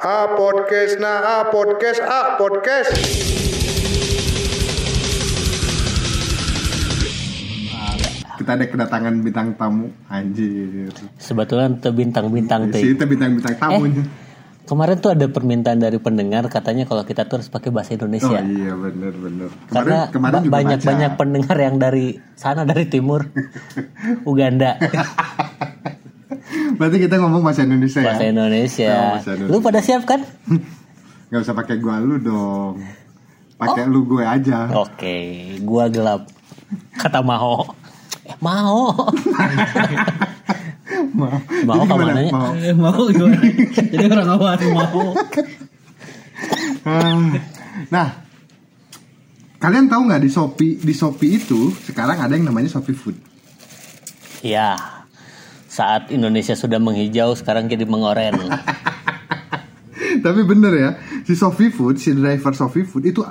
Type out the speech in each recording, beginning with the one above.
Ah podcast nah ah podcast ah podcast. Kita ada kedatangan bintang tamu anjir. Sebetulnya itu bintang-bintang Si tuh. itu bintang-bintang tamunya. Kemarin tuh ada permintaan dari pendengar katanya kalau kita tuh harus pakai bahasa Oh Indonesia. iya bener bener. Karena ba- juga banyak baca. banyak pendengar yang dari sana dari timur Uganda Berarti kita ngomong bahasa Indonesia bahasa ya. Indonesia. Oh, bahasa Indonesia. Lu pada siap kan? Gak usah pakai gua lu dong. Pakai lu gue aja. Oke, gua gelap. Kata Maho. Eh, Maho. Mau. Mau Jadi gimana? kamananya? Mau. Eh, mau gimana? Jadi orang awal mau. Ah. Nah, kalian tahu nggak di Shopee di Shopee itu sekarang ada yang namanya Shopee Food. Ya. Saat Indonesia sudah menghijau, sekarang jadi mengoren. Tapi bener ya, si Shopee Food, si driver Shopee Food itu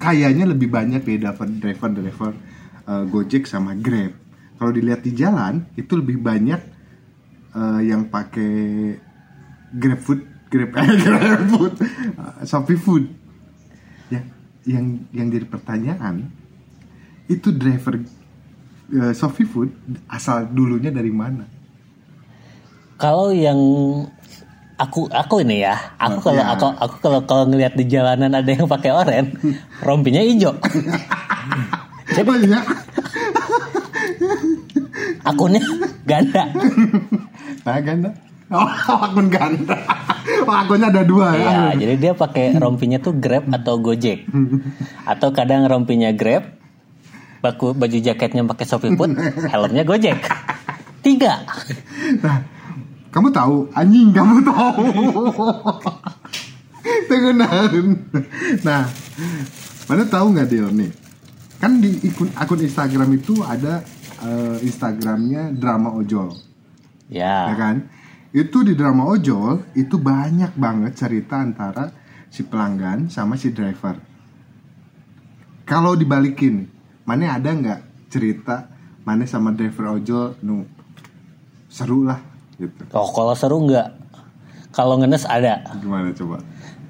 kayaknya lebih banyak beda driver driver eh, Gojek sama Grab. Kalau dilihat di jalan itu lebih banyak eh, yang pakai Grab Food, Grab, eh, Grab Food, eh, Shopee Food. Ya, yang yang jadi pertanyaan itu driver eh, Shopee Food asal dulunya dari mana? Kalau yang aku aku ini ya, aku kalau Ya. aku aku kalau kalau ngelihat di jalanan ada yang pakai oren, rompinya hijau. Coba ya. Akunnya ganda. Nah, ganda. Oh, akun ganda. Oh, akunnya ada dua ya. Iya, jadi dia pakai rompinya tuh Grab atau Gojek. Atau kadang rompinya Grab, baku baju jaketnya pakai Shopee Food, helmnya Gojek. Tiga. Nah, kamu tahu, anjing kamu tahu. Tengenan. Nah, mana tahu nggak Dil nih? Kan di akun, akun Instagram itu ada eh, Instagramnya drama ojol, ya Ya. kan? Itu di drama ojol itu banyak banget cerita antara si pelanggan sama si driver. Kalau dibalikin, mana ada nggak cerita mana sama driver ojol nu seru lah gitu. Oh, kalau seru nggak? Kalau ngenes ada. Gimana coba?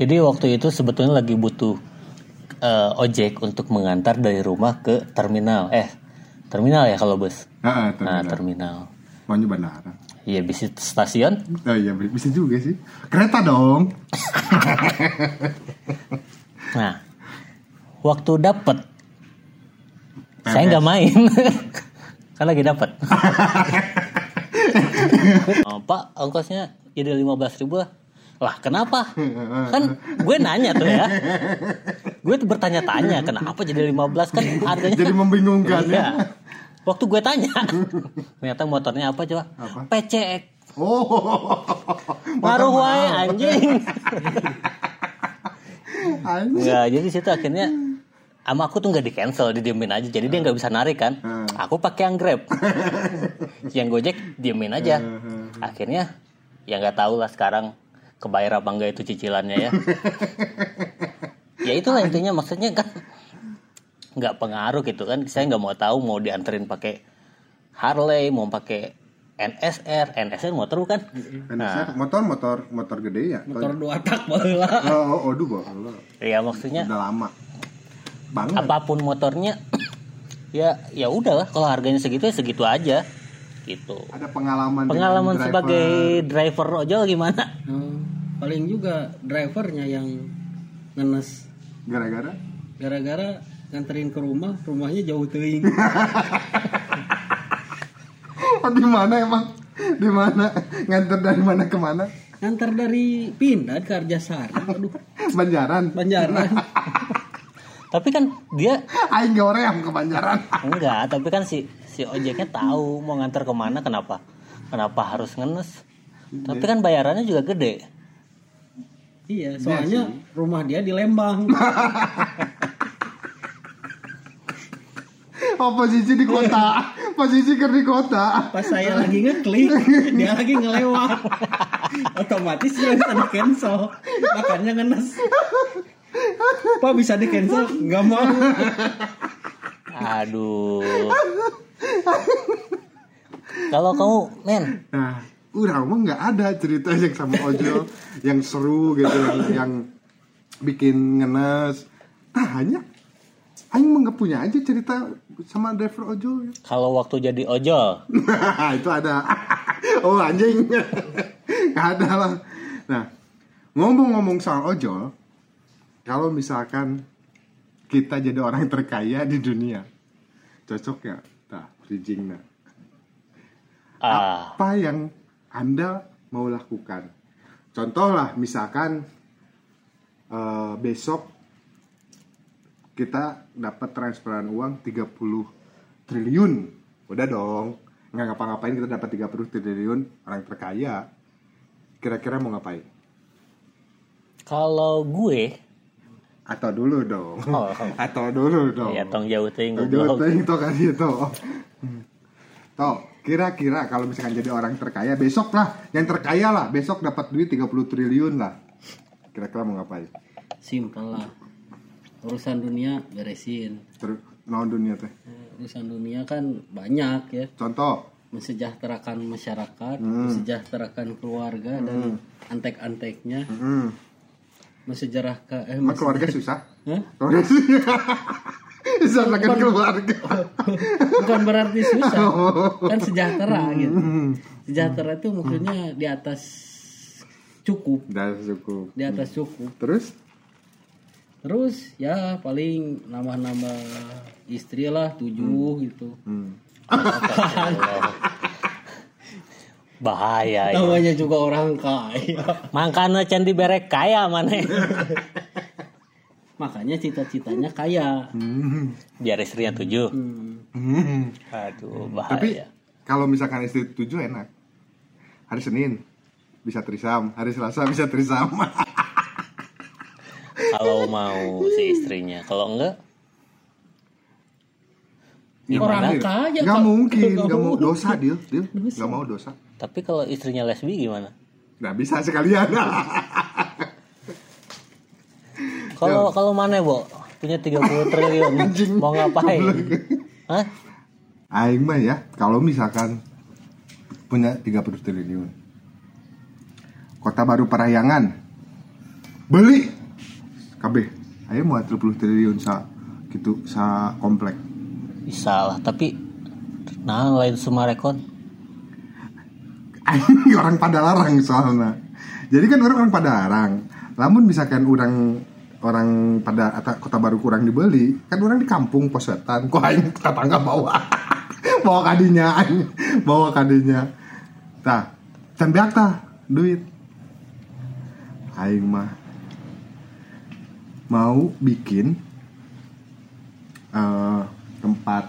Jadi waktu itu sebetulnya lagi butuh eh, ojek untuk mengantar dari rumah ke terminal. Eh, terminal ya kalau bus. Nah, Nah, terminal. terminal. Maunya bandara. Iya, bis stasiun. Oh iya bisa juga sih. Kereta dong. Nah, waktu dapet, saya nggak main, kan lagi dapet. oh, Pak, ongkosnya jadi 15 ribu lah. Lah kenapa? Kan gue nanya tuh ya. Gue tuh bertanya-tanya kenapa jadi 15 kan harganya Jadi membingungkan Iya. ya. Waktu gue tanya, ternyata motornya apa coba? Apa? PCX. Oh. Wae anjing. Anjing. Enggak, jadi situ akhirnya sama aku tuh nggak di cancel, didiemin aja. Jadi dia nggak bisa narik kan. Hmm. Aku pakai yang Grab. yang Gojek diemin aja. Akhirnya ya nggak tahu lah sekarang kebayar apa enggak itu cicilannya ya. ya itulah intinya maksudnya kan nggak pengaruh gitu kan. Saya nggak mau tahu mau dianterin pakai Harley, mau pakai NSR, NSR motor bukan? Nah. Motor motor motor gede ya. Motor dua tak baheula. Oh, oh, aduh, Allah. Ya maksudnya Udah lama. Banget. apa pun motornya ya ya udahlah kalau harganya segitu ya segitu aja gitu Ada pengalaman pengalaman driver. sebagai driver ojol gimana Oh, paling juga drivernya yang ngenes gara-gara gara-gara nganterin ke rumah, rumahnya jauh teuing. Oh, di mana emang? Di mana? Nganter dari mana ke mana? Ngantar dari Pindad ke Arjasari, aduh, Banjaran. Banjaran. tapi kan dia Aing gak orang ke Banjaran. enggak tapi kan si si ojeknya tahu mau nganter ke mana kenapa kenapa harus ngenes tapi kan bayarannya juga gede Iya, soalnya rumah dia di Lembang. Oh, posisi di kota. Posisi ke di kota. Pas saya lagi ngeklik, dia lagi ngelewat. Otomatis dia bisa di cancel. Makanya ngenes. Pak bisa di cancel? Nggak mau. aduh kalau kamu men Nah, Urang mah nggak ada cerita yang sama ojol yang seru gitu yang, yang bikin ngenes. Nah hanya Aing mah nggak punya aja cerita sama driver ojol. Kalau waktu jadi ojol, itu ada. oh anjing. Nggak ada lah. Nah ngomong-ngomong soal ojol, kalau misalkan kita jadi orang terkaya di dunia, cocok ya? Nah, bridging nah. ah, apa yang anda mau lakukan? Contoh lah misalkan eh, besok kita dapat transferan uang 30 triliun. Udah dong. Nggak ngapa-ngapain kita dapat 30 triliun orang terkaya. Kira-kira mau ngapain? Kalau gue, atau dulu dong Oh. atau dulu dong ya tong jauh ting Jauh goblok. ting toh kan itu. Toh, kira-kira kalau misalkan jadi orang terkaya besok lah, yang terkaya lah, besok dapat duit 30 triliun lah. Kira-kira mau ngapain? Simpel lah. Urusan dunia beresin. Terus naon dunia teh. Eh, Urusan dunia kan banyak ya. Contoh, Mensejahterakan masyarakat, Hmm. mensejahterakan keluarga dan antek-anteknya. hmm, Mensejarahkan eh emang keluarga susah. Hah? Keluarga susah. Susah makan keluarga. bukan berarti susah Oh. kan sejahtera gitu Hmm. sejahtera itu maksudnya di atas cukup Udah cukup. di atas cukup Terus terus ya paling nambah-nambah istri lah tujuh gitu hmm. bahaya ya. namanya juga orang kaya Makanya can diberek kaya mana makanya cita-citanya kaya Hmm. biar istrinya tujuh Hmm. Hmm. aduh Tapi bahaya kalau misalkan istri tujuh enak. Hari Senin bisa trisam, hari Selasa bisa trisam. kalau mau si istrinya kalau enggak orang gimana kaya Gak Kak. mungkin, Nggak gak mau dosa dia, dia Dosa. gak mau dosa. Tapi kalau istrinya lesbi gimana Nggak bisa sekalian. kalau kalau mana bo punya 30 triliun mau ngapain Hah? Aing mah ya, kalau misalkan punya 30 triliun. Kota baru Parahyangan. Beli. KB. Ayo mau 30 triliun sa gitu sa komplek. bisa lah tapi nah lain Sumarekon Aing orang pada larang soalnya. Jadi kan orang orang pada larang. Namun misalkan orang orang pada atau kota baru kurang dibeli, kan orang di kampung posetan, kok aing tetangga bawa. bawa kadinya aing, bawa kadinya. Tah, can beak tah duit. Aing mah mau bikin eh, tempat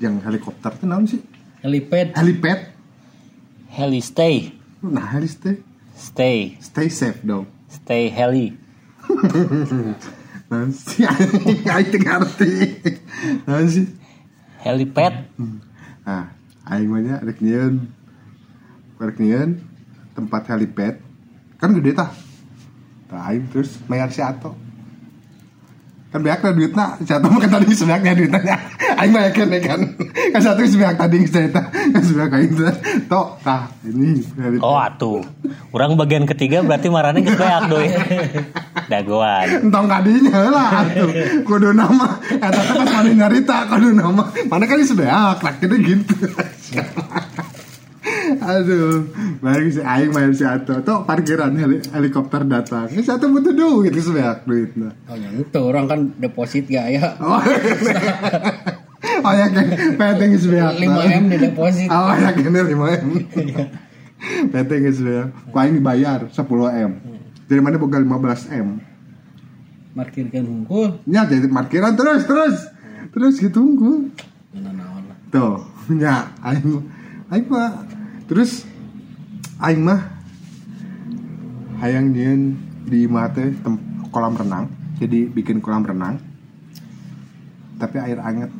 yang helikopter itu sih? helipad Helipad. Heli stay Nah, harus teh stay stay safe dong. stay heli Nanti aing teu ngarti. Nanti helipad Nah, aing mah rek nyieun. Rek nyieun tempat helipad. Kan gede tah. Tah aing terus mayar si Ato. Kan beak lah duitna, mah kan tadi sebeaknya duitnya. Aing yakin ya kan. Kan satu sebeak tadi cerita. Kan sebeak aing. Tok, tah ini oh atuh orang bagian ketiga berarti marahnya ke beak doi dagoan Entong kadinya lah atuh. Kudu nama eta teh pas mana nyarita kudu nama. Mana kan sebeak rakyatnya gitu. Aduh, baru si aing main si Ato. Tuh parkiran heli- helikopter datang. Si Ato butuh duit itu sebeak duitnya. oh yang itu orang kan deposit gak ya Oh, oh ya kan, peteng sebeak. 5 m di deposit Oh ya kan 5 m. Peteng sebeak. Ku aing dibayar 10 m. Dari mana boga 15 m. markirkan hunkul Nya jadi parkiran terus terus terus gitu lah Tuh, nya aing aing mah terus aing mah hayang nyieun di tem- kolam renang. Jadi bikin kolam renang. Tapi air anget.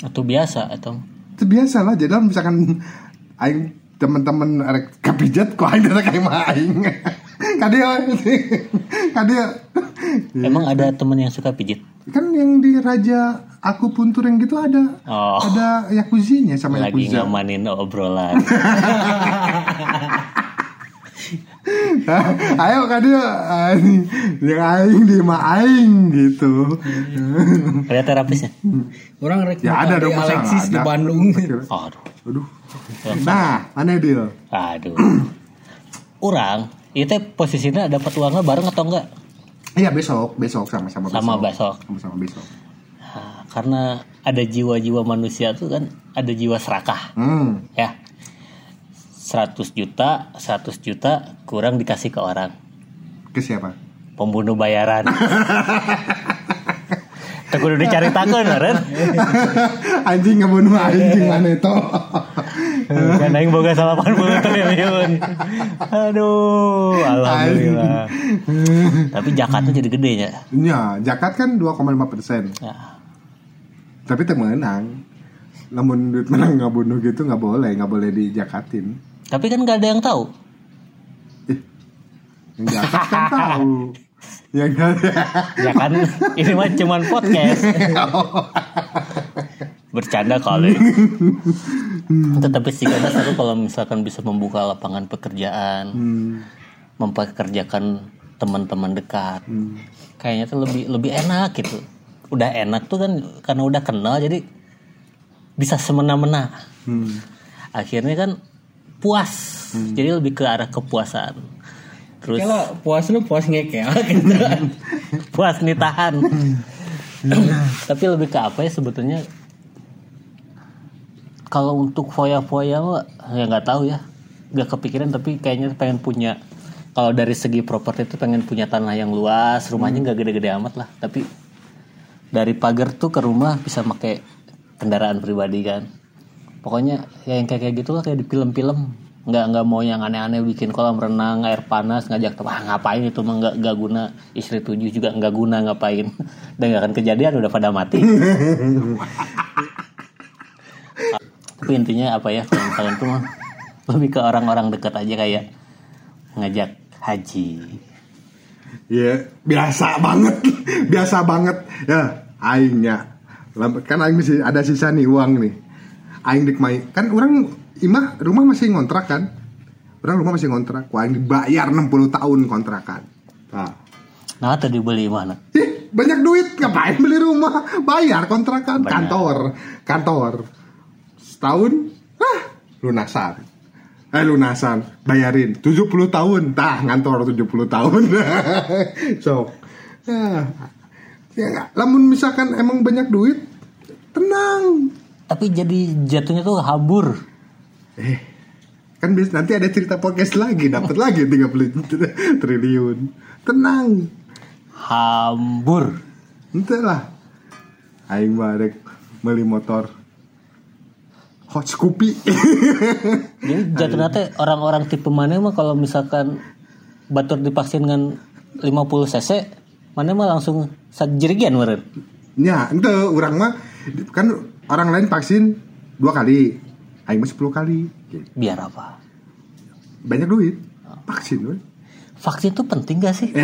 atau biasa atau Itu biasa lah. Jadi misalkan aing teman-teman rek kapijat kok aing kayak mah aing. Kadia Kadia emang ada temen yang suka pijit kan yang di Raja aku puntur yang gitu ada. Oh. ada yakuzinya sama lagi yakuza. ngamanin obrolan. Ayo kan dia anjing yang aing di mah aing gitu. Ada terapisnya? Orang rek Ya, ada dong, Alexis di ada? Bandung. aduh. Aduh. Nah mana deal aduh. Orang itu posisinya dapat uangnya bareng atau enggak? Iya besok. Besok sama-sama besok. Sama besok. sama-sama besok karena ada jiwa-jiwa manusia tuh kan ada jiwa serakah. Hmm. Ya. 100 juta 100 juta kurang dikasih ke orang. Ke siapa? Pembunuh bayaran. Tak kudu dicari takun Ren. Anjing ngebunuh anjing mana itu. Kan aing boga 80 triliun Aduh Alhamdulillah. Tapi jakatnya jadi gede ya ya jakat kan 2,5 persen. Ya, tapi temenang namun duit menang nggak bunuh gitu nggak boleh nggak boleh dijakatin Tapi kan gak ada yang tahu. Yang jakat kan tahu. Yang nggak Ya kan Ini mah cuman podcast. Bercanda kali. Tetapi sih karena seru kalau misalkan bisa membuka lapangan pekerjaan. Hmm, Mempekerjakan teman-teman dekat. Hmm. kayaknya tuh lebih lebih enak gitu udah enak tuh kan karena udah kenal jadi bisa semena-mena. Hmm. akhirnya kan puas. Jadi lebih ke arah kepuasan. Terus Kalau puas lu puas ngekel gitu. puas nih tahan. Tapi lebih ke apa ya sebetulnya? Kalau untuk foya-foya ya nggak tahu ya. Nggak kepikiran tapi kayaknya pengen punya kalau dari segi properti itu pengen punya tanah yang luas rumahnya nggak gede-gede amat lah. Tapi dari pagar tuh ke rumah bisa pakai kendaraan pribadi kan. Pokoknya ya yang kayak kayak gitu lah kayak di film-film. Nggak nggak mau yang aneh-aneh bikin kolam renang air panas ngajak teman. Ah, ngapain itu? Mah nggak nggak guna. Istri tujuh juga nggak guna ngapain? Dan nggak akan kejadian udah pada mati. Tapi intinya apa ya kalau misalkan tuh mah lebih ke orang-orang dekat aja kayak ngajak haji Ya biasa banget, biasa banget ya. Aingnya, kan aing masih ada sisa nih uang nih. Aing dik mai, kan orang imah rumah masih ngontrak kan? Orang rumah masih ngontrak, wah aing dibayar 60 tahun kontrakan. Nah. nah tadi beli mana Ih, banyak duit ngapain beli rumah? Bayar kontrakan Benar. kantor, kantor. Setahun, ah, lunasan. Eh lunasan, bayarin 70 tahun. Tah, ngantor 70 tahun. so, ya, ya nggak. Lamun misalkan emang banyak duit, tenang. tapi jadi jatuhnya tuh habur Eh, kan bis, nanti ada cerita podcast lagi, dapat lagi 30 triliun. Tenang. hambur Entahlah. Aing barek beli motor Hot Scoopy. Jadi jatuhnya teh orang-orang tipe mana mah kalau misalkan batur divaksin dengan 50 cc, mana mah langsung sajerigian meureun. ya, ente orang mah kan orang lain vaksin dua kali. Aing mah 10 kali. Biar apa? Banyak duit. Vaksin we. Vaksin tuh penting gak sih?